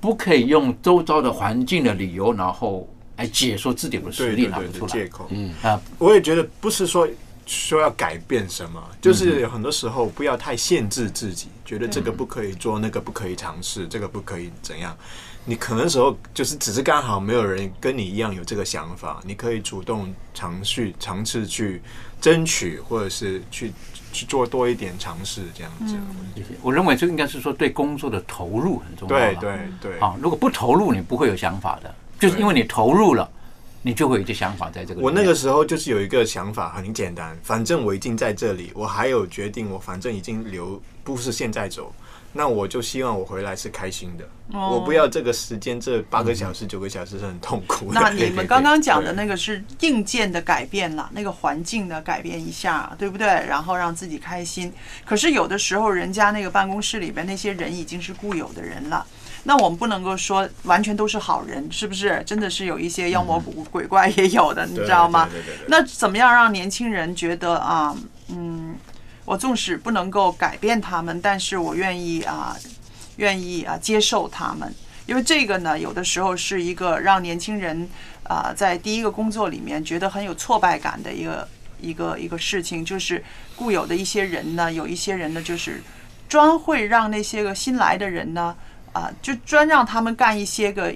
不可以用周遭的环境的理由，然后来解说自己的实力拿不出来借口。嗯啊。我也觉得不是说说要改变什么，就是有很多时候不要太限制自己，觉得这个不可以做，那个不可以尝试，这个不可以怎样。你可能时候就是只是刚好没有人跟你一样有这个想法，你可以主动尝试尝试去争取，或者是去去做多一点尝试，这样子。我认为这应该是说对工作的投入很重要对。对对。啊，如果不投入，你不会有想法的，就是因为你投入了，你就会有一些想法在这个。我那个时候就是有一个想法，很简单，反正我已经在这里，我还有决定，我反正已经留，不是现在走，那我就希望我回来是开心的，哦我不要这个时间这八个小时、九个小时是很痛苦的。那你们 刚刚讲的那个是硬件的改变了，那个环境的改变一下，对不对？然后让自己开心。可是有的时候，人家那个办公室里边那些人已经是固有的人了。那我们不能够说完全都是好人，是不是？真的是有一些妖魔鬼怪也有的，你知道吗？那怎么样让年轻人觉得啊，嗯，我纵使不能够改变他们，但是我愿意啊，愿意啊接受他们，因为这个呢，有的时候是一个让年轻人啊在第一个工作里面觉得很有挫败感的一个一个一个事情，就是固有的一些人呢，有一些人呢，就是专会让那些个新来的人呢，啊，就专让他们干一些个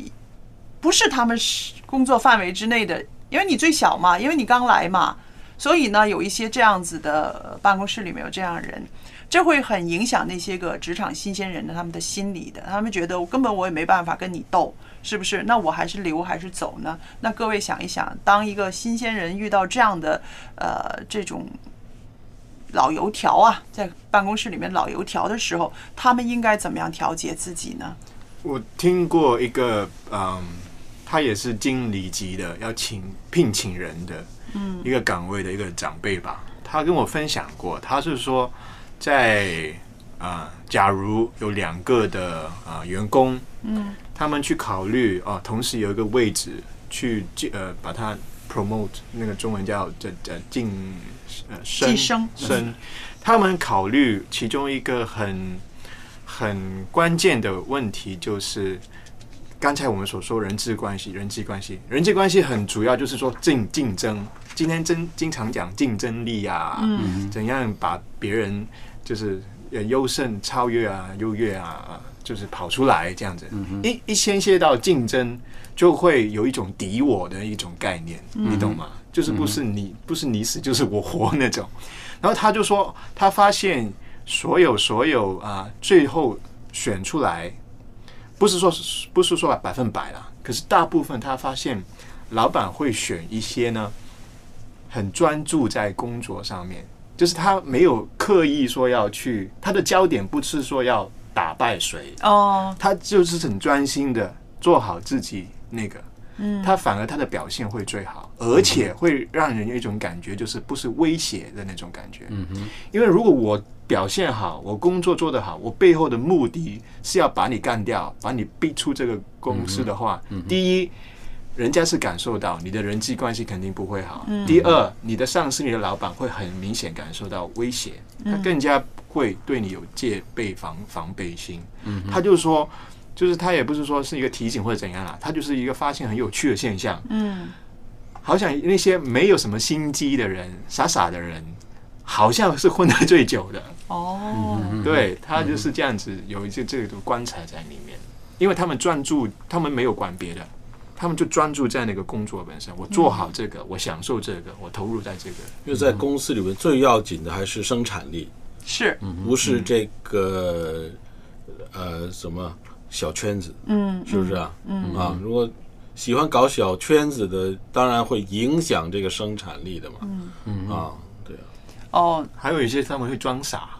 不是他们工作范围之内的，因为你最小嘛，因为你刚来嘛，所以呢，有一些这样子的办公室里面有这样的人。这会很影响那些个职场新鲜人的他们的心理的，他们觉得我根本我也没办法跟你斗，是不是？那我还是留还是走呢？那各位想一想，当一个新鲜人遇到这样的呃这种老油条啊，在办公室里面老油条的时候，他们应该怎么样调节自己呢？我听过一个，嗯，他也是经理级的，要请聘请人的，嗯一个岗位的一个长辈吧，他跟我分享过，他是说。在啊，假如有两个的啊员工，嗯，他们去考虑哦，同时有一个位置去呃把它 promote，那个中文叫这这晋呃晋升升，他们考虑其中一个很很关键的问题就是刚才我们所说人际关系，人际关系，人际关系很主要就是说竞竞争，今天真经常讲竞争力啊，嗯，怎样把别人。就是呃优胜、超越啊、优越啊，就是跑出来这样子。一一牵涉到竞争，就会有一种敌我的一种概念，你懂吗？就是不是你不是你死就是我活那种。然后他就说，他发现所有所有啊，最后选出来，不是说不是说百分百啦，可是大部分他发现，老板会选一些呢，很专注在工作上面。就是他没有刻意说要去，他的焦点不是说要打败谁哦，他就是很专心的做好自己那个，嗯，他反而他的表现会最好，而且会让人有一种感觉，就是不是威胁的那种感觉，嗯哼，因为如果我表现好，我工作做得好，我背后的目的是要把你干掉，把你逼出这个公司的话，第一。人家是感受到你的人际关系肯定不会好。第二，你的上司、你的老板会很明显感受到威胁，他更加会对你有戒备、防防备心。嗯他就说，就是他也不是说是一个提醒或者怎样啦，他就是一个发现很有趣的现象。嗯，好像那些没有什么心机的人、傻傻的人，好像是混得最久的。哦，对他就是这样子，有一些这个观察在里面，因为他们专注，他们没有管别的。他们就专注在那个工作本身，我做好这个，我享受这个，我投入在这个。因为在公司里面最要紧的还是生产力，是，不是这个呃什么小圈子，嗯，是不是啊？嗯啊，如果喜欢搞小圈子的，当然会影响这个生产力的嘛。嗯。啊，对啊。哦，还有一些他们会装傻，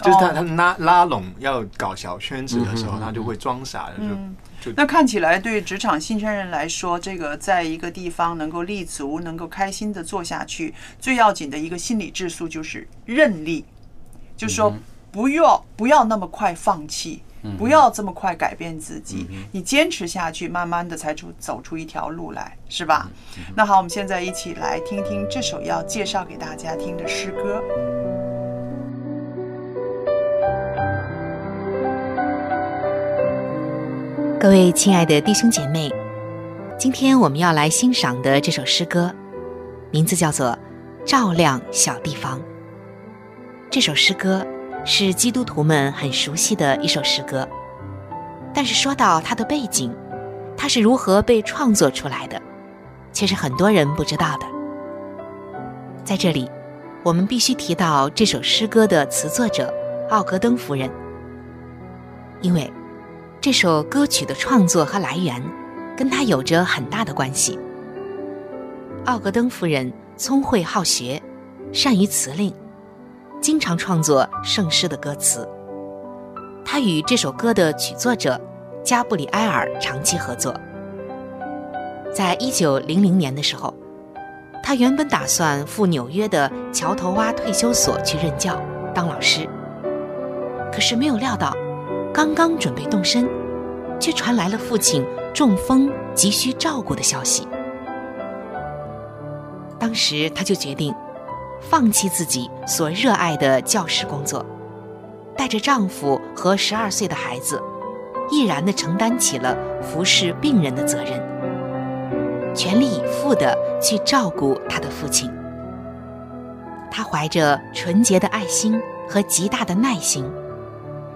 就是他他拉拉拢要搞小圈子的时候，他就会装傻的就。那看起来，对职场新鲜人来说，这个在一个地方能够立足、能够开心的做下去，最要紧的一个心理质素就是韧力，就是说不要不要那么快放弃，不要这么快改变自己，你坚持下去，慢慢的才出走出一条路来，是吧？那好，我们现在一起来听听这首要介绍给大家听的诗歌。各位亲爱的弟兄姐妹，今天我们要来欣赏的这首诗歌，名字叫做《照亮小地方》。这首诗歌是基督徒们很熟悉的一首诗歌，但是说到它的背景，它是如何被创作出来的，却是很多人不知道的。在这里，我们必须提到这首诗歌的词作者奥格登夫人，因为。这首歌曲的创作和来源，跟他有着很大的关系。奥格登夫人聪慧好学，善于辞令，经常创作圣诗的歌词。他与这首歌的曲作者加布里埃尔长期合作。在一九零零年的时候，他原本打算赴纽约的桥头洼退休所去任教当老师，可是没有料到。刚刚准备动身，却传来了父亲中风急需照顾的消息。当时，他就决定放弃自己所热爱的教师工作，带着丈夫和十二岁的孩子，毅然地承担起了服侍病人的责任，全力以赴地去照顾他的父亲。他怀着纯洁的爱心和极大的耐心，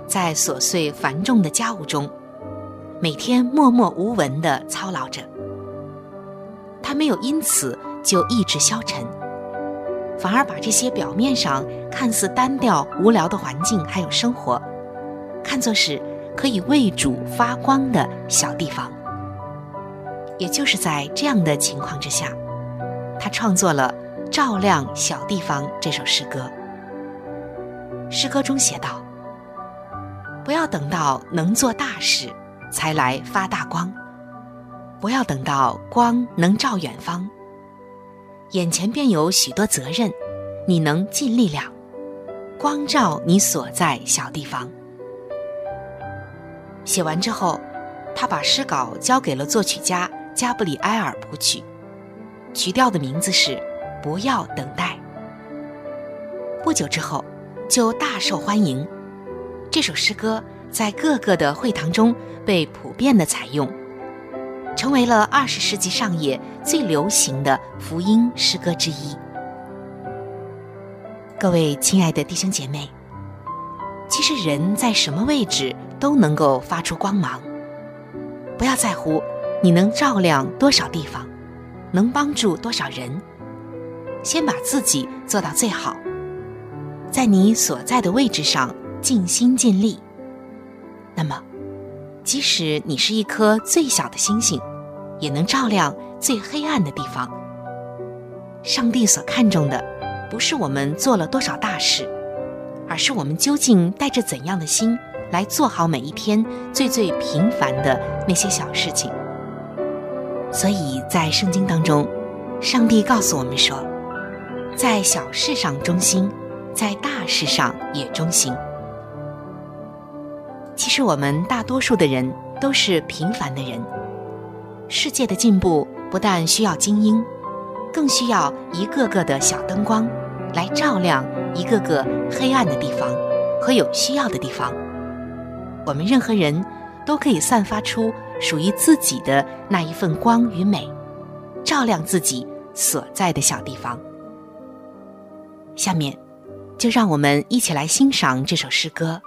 在琐碎繁重的家务中，每天默默无闻地操劳着。他没有因此就意志消沉，反而把这些表面上看似单调无聊的环境还有生活，看作是可以为主发光的小地方。也就是在这样的情况之下，他创作了《照亮小地方》这首诗歌。诗歌中写道：“不要等到能做大事，才来发大光；不要等到光能照远方，眼前便有许多责任，你能尽力量，光照你所在小地方。”写完之后，他把诗稿交给了作曲家加布里埃尔谱曲，曲调的名字是《不要等待》。不久之后，就大受欢迎。这首诗歌在各个的会堂中被普遍的采用，成为了二十世纪上叶最流行的福音诗歌之一。各位亲爱的弟兄姐妹，其实人在什么位置都能够发出光芒。不要在乎你能照亮多少地方，能帮助多少人，先把自己做到最好。在你所在的位置上尽心尽力，那么，即使你是一颗最小的星星，也能照亮最黑暗的地方。上帝所看重的，不是我们做了多少大事，而是我们究竟带着怎样的心来做好每一天最最平凡的那些小事情。所以在圣经当中，上帝告诉我们说，在小事上忠心。在大事上也忠心。其实我们大多数的人都是平凡的人。世界的进步不但需要精英，更需要一个个的小灯光来照亮一个个黑暗的地方和有需要的地方。我们任何人都可以散发出属于自己的那一份光与美，照亮自己所在的小地方。下面。就让我们一起来欣赏这首诗歌。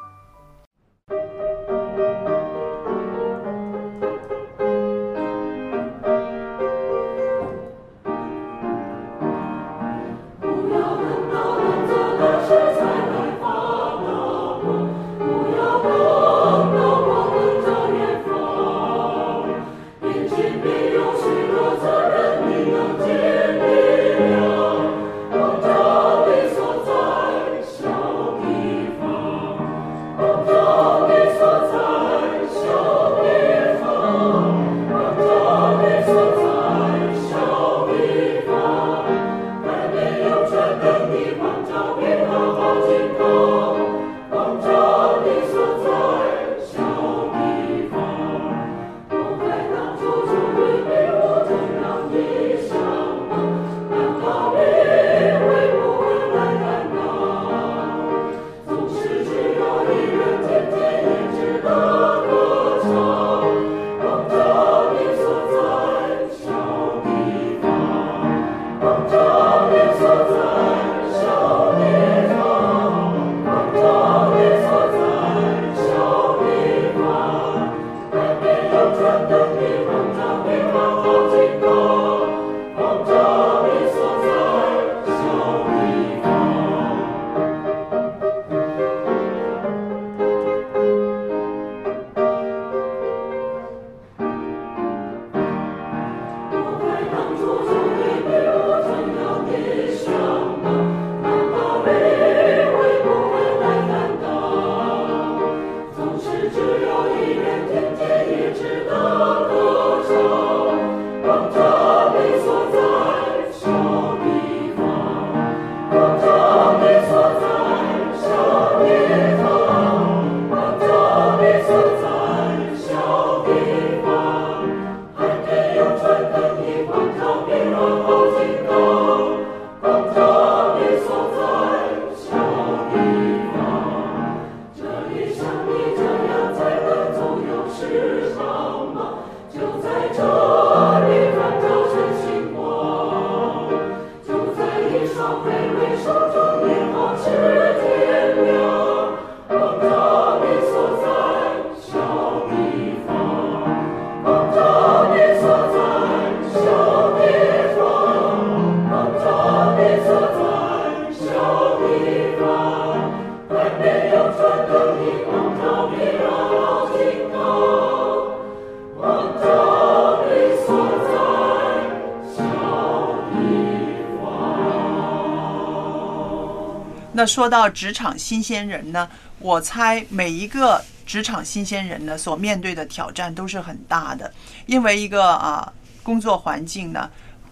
说到职场新鲜人呢，我猜每一个职场新鲜人呢所面对的挑战都是很大的，因为一个啊工作环境呢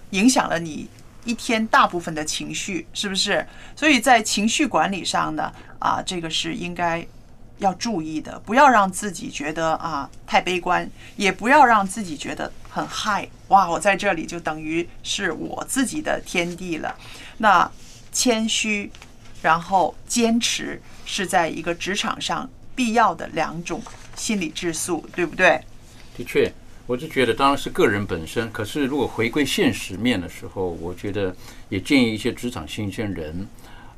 影响了你一天大部分的情绪，是不是？所以在情绪管理上呢，啊，这个是应该要注意的，不要让自己觉得啊太悲观，也不要让自己觉得很嗨哇，我在这里就等于是我自己的天地了。那谦虚，然后坚持，是在一个职场上必要的两种心理质素，对不对？的确，我就觉得当然是个人本身，可是如果回归现实面的时候，我觉得也建议一些职场新鲜人，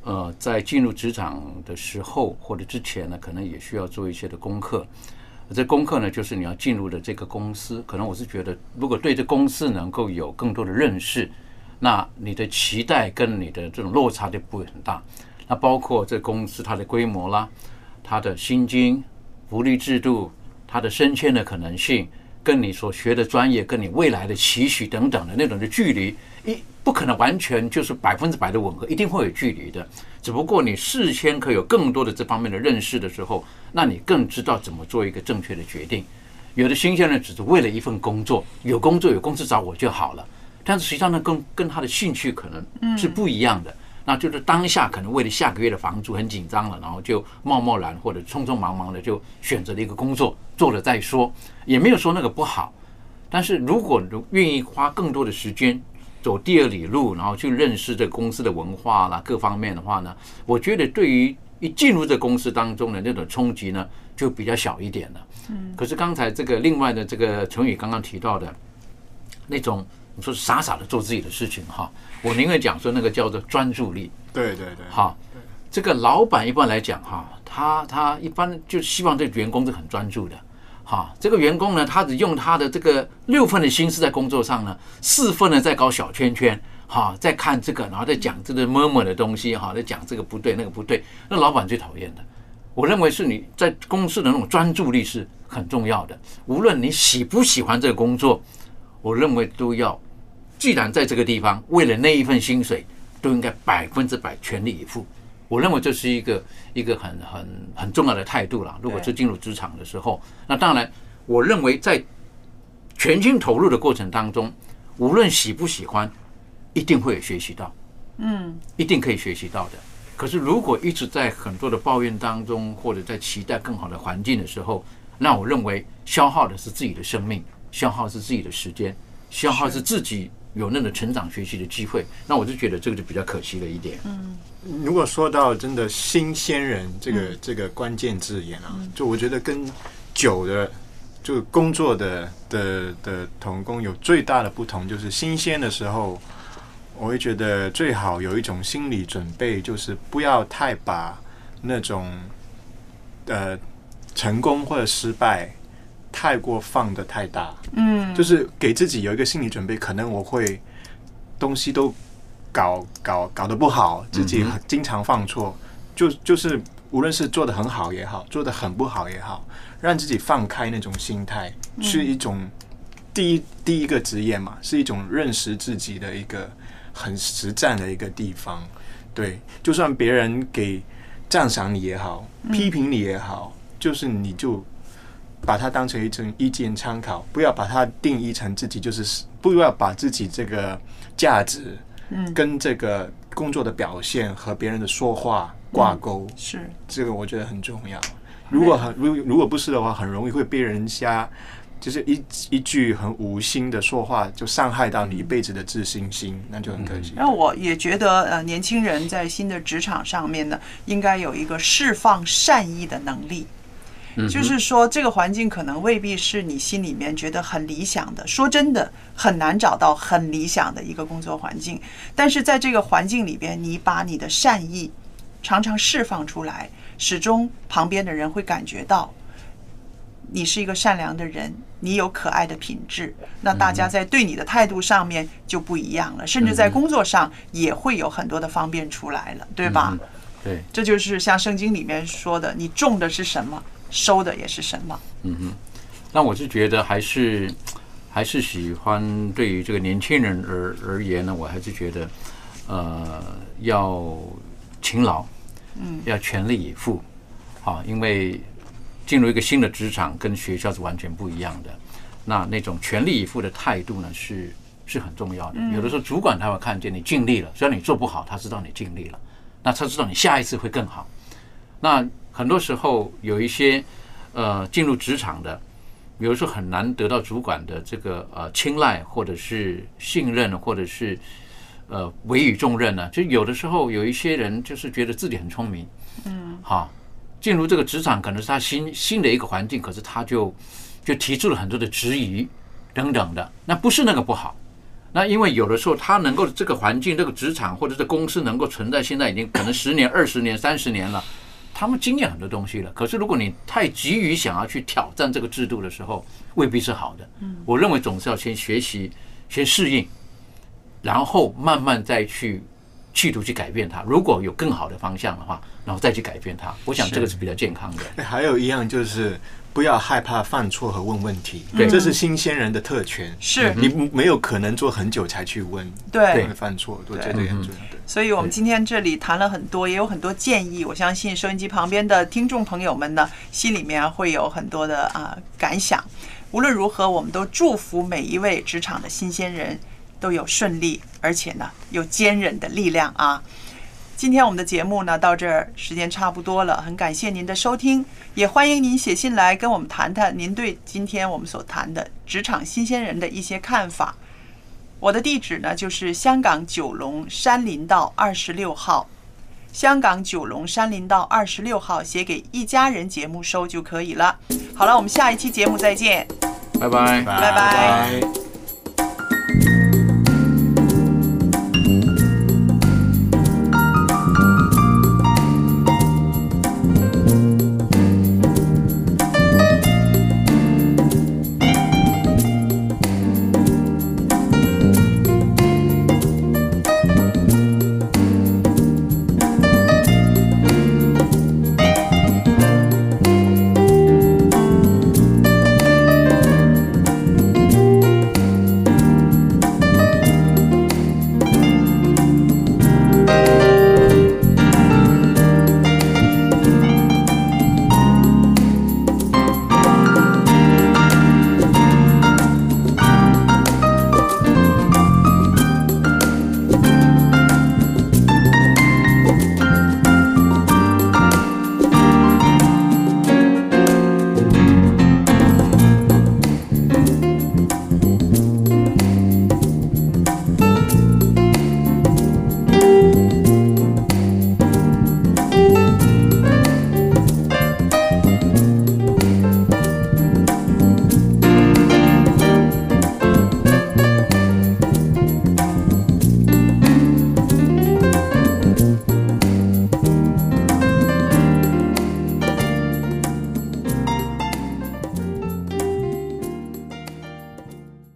呃，在进入职场的时候或者之前呢，可能也需要做一些的功课。这功课呢，就是你要进入的这个公司，可能我是觉得，如果对这公司能够有更多的认识，那你的期待跟你的这种落差就不会很大。那包括这公司它的规模啦，它的薪金、福利制度、它的升迁的可能性，跟你所学的专业、跟你未来的期许等等的那种的距离，一不可能完全就是百分之百的吻合，一定会有距离的。只不过你事先可有更多的这方面的认识的时候，那你更知道怎么做一个正确的决定。有的新鲜人只是为了一份工作，有工作有公司找我就好了，但是实际上呢，跟跟他的兴趣可能是不一样的。那就是当下可能为了下个月的房租很紧张了，然后就贸贸然或者匆匆忙忙的就选择了一个工作，做了再说，也没有说那个不好。但是如果愿意花更多的时间走第二里路，然后去认识这公司的文化啦各方面的话呢，我觉得对于一进入这公司当中的那种冲击呢，就比较小一点了。嗯可是刚才这个另外的这个成语刚刚提到的那种，你说傻傻的做自己的事情哈，我宁愿讲说那个叫做专注力。对对对，哈，这个老板一般来讲哈，他他一般就希望这个员工是很专注的。哈，这个员工呢，他只用他的这个六份的心思在工作上呢，四份呢在搞小圈圈，哈，在看这个，然后再讲这个么么的东西，哈，在讲这个不对那个不对，那老板最讨厌的。我认为是你在公司的那种专注力是很重要的，无论你喜不喜欢这个工作，我认为都要，既然在这个地方，为了那一份薪水，都应该百分之百全力以赴。我认为这是一个一个很很很重要的态度了。如果是进入职场的时候，那当然，我认为在全心投入的过程当中，无论喜不喜欢，一定会有学习到，嗯一定可以学习到的。可是如果一直在很多的抱怨当中，或者在期待更好的环境的时候，那我认为消耗的是自己的生命，消耗是自己的时间，消耗是自己有那个成长学习的机会。那我就觉得这个就比较可惜了一点。嗯如果说到真的新鲜人这个、这个关键字眼啊，就我觉得跟久的就工作的的的童工有最大的不同，就是新鲜的时候，我会觉得最好有一种心理准备，就是不要太把那种呃成功或者失败太过放的太大，嗯，就是给自己有一个心理准备，可能我会东西都搞搞搞得不好，自己很经常犯错，就就是无论是做的很好也好，做的很不好也好，让自己放开那种心态，嗯。是一种第一第一个职业嘛，是一种认识自己的一个很实战的一个地方。对，就算别人给赞赏你也好，批评你也好，就是你就把它当成一种意见参考，不要把它定义成自己就是不要把自己这个价值嗯跟这个工作的表现和别人的说话挂钩。是这个我觉得很重要。如果很如如果不是的话，很容易会被人家就是一一句很无心的说话，就伤害到你一辈子的自信心，那就很可惜。那我也觉得，呃，年轻人在新的职场上面呢，应该有一个释放善意的能力。就是说，这个环境可能未必是你心里面觉得很理想的。说真的，很难找到很理想的一个工作环境。但是在这个环境里边，你把你的善意常常释放出来，始终旁边的人会感觉到你是一个善良的人，你有可爱的品质。那大家在对你的态度上面就不一样了，甚至在工作上也会有很多的方便出来了，对吧？嗯对，这就是像圣经里面说的，你种的是什么，收的也是什么。嗯哼，那我是觉得还是还是喜欢对于这个年轻人而而言呢，我还是觉得呃要勤劳，嗯要全力以赴，好，因为进入一个新的职场跟学校是完全不一样的。那那种全力以赴的态度呢，是是很重要的。嗯有的时候主管他会看见你尽力了，虽然你做不好，他知道你尽力了，那他知道你下一次会更好。那很多时候有一些呃进入职场的，有的时候很难得到主管的这个呃青睐，或者是信任，或者是呃委以重任呢、就有的时候有一些人就是觉得自己很聪明，嗯，好，进入这个职场可能是他新新的一个环境，可是他就就提出了很多的质疑等等的，那不是那个不好。那因为有的时候他能够这个环境、这个职场或者这公司能够存在，现在已经可能十年、二十年、三十年了，他们经验很多东西了。可是如果你太急于想要去挑战这个制度的时候，未必是好的。我认为总是要先学习、先适应，然后慢慢再去企图去改变它。如果有更好的方向的话，然后再去改变它，我想这个是比较健康的。哎还有一样就是不要害怕犯错和问问题，对这是新鲜人的特权。是你没有可能做很久才去问，对会犯错，我觉得也很重要。所以我们今天这里谈了很多，也有很多建议。我相信收音机旁边的听众朋友们呢，心里面会有很多的啊、感想。无论如何，我们都祝福每一位职场的新鲜人都有顺利，而且呢有坚韧的力量啊。今天我们的节目呢到这儿时间差不多了，很感谢您的收听，也欢迎您写信来跟我们谈谈您对今天我们所谈的职场新鲜人的一些看法。我的地址呢就是香港九龙山林道二十六号，香港九龙山林道二十六号，写给一家人节目收就可以了。好了，我们下一期节目再见。拜拜，拜拜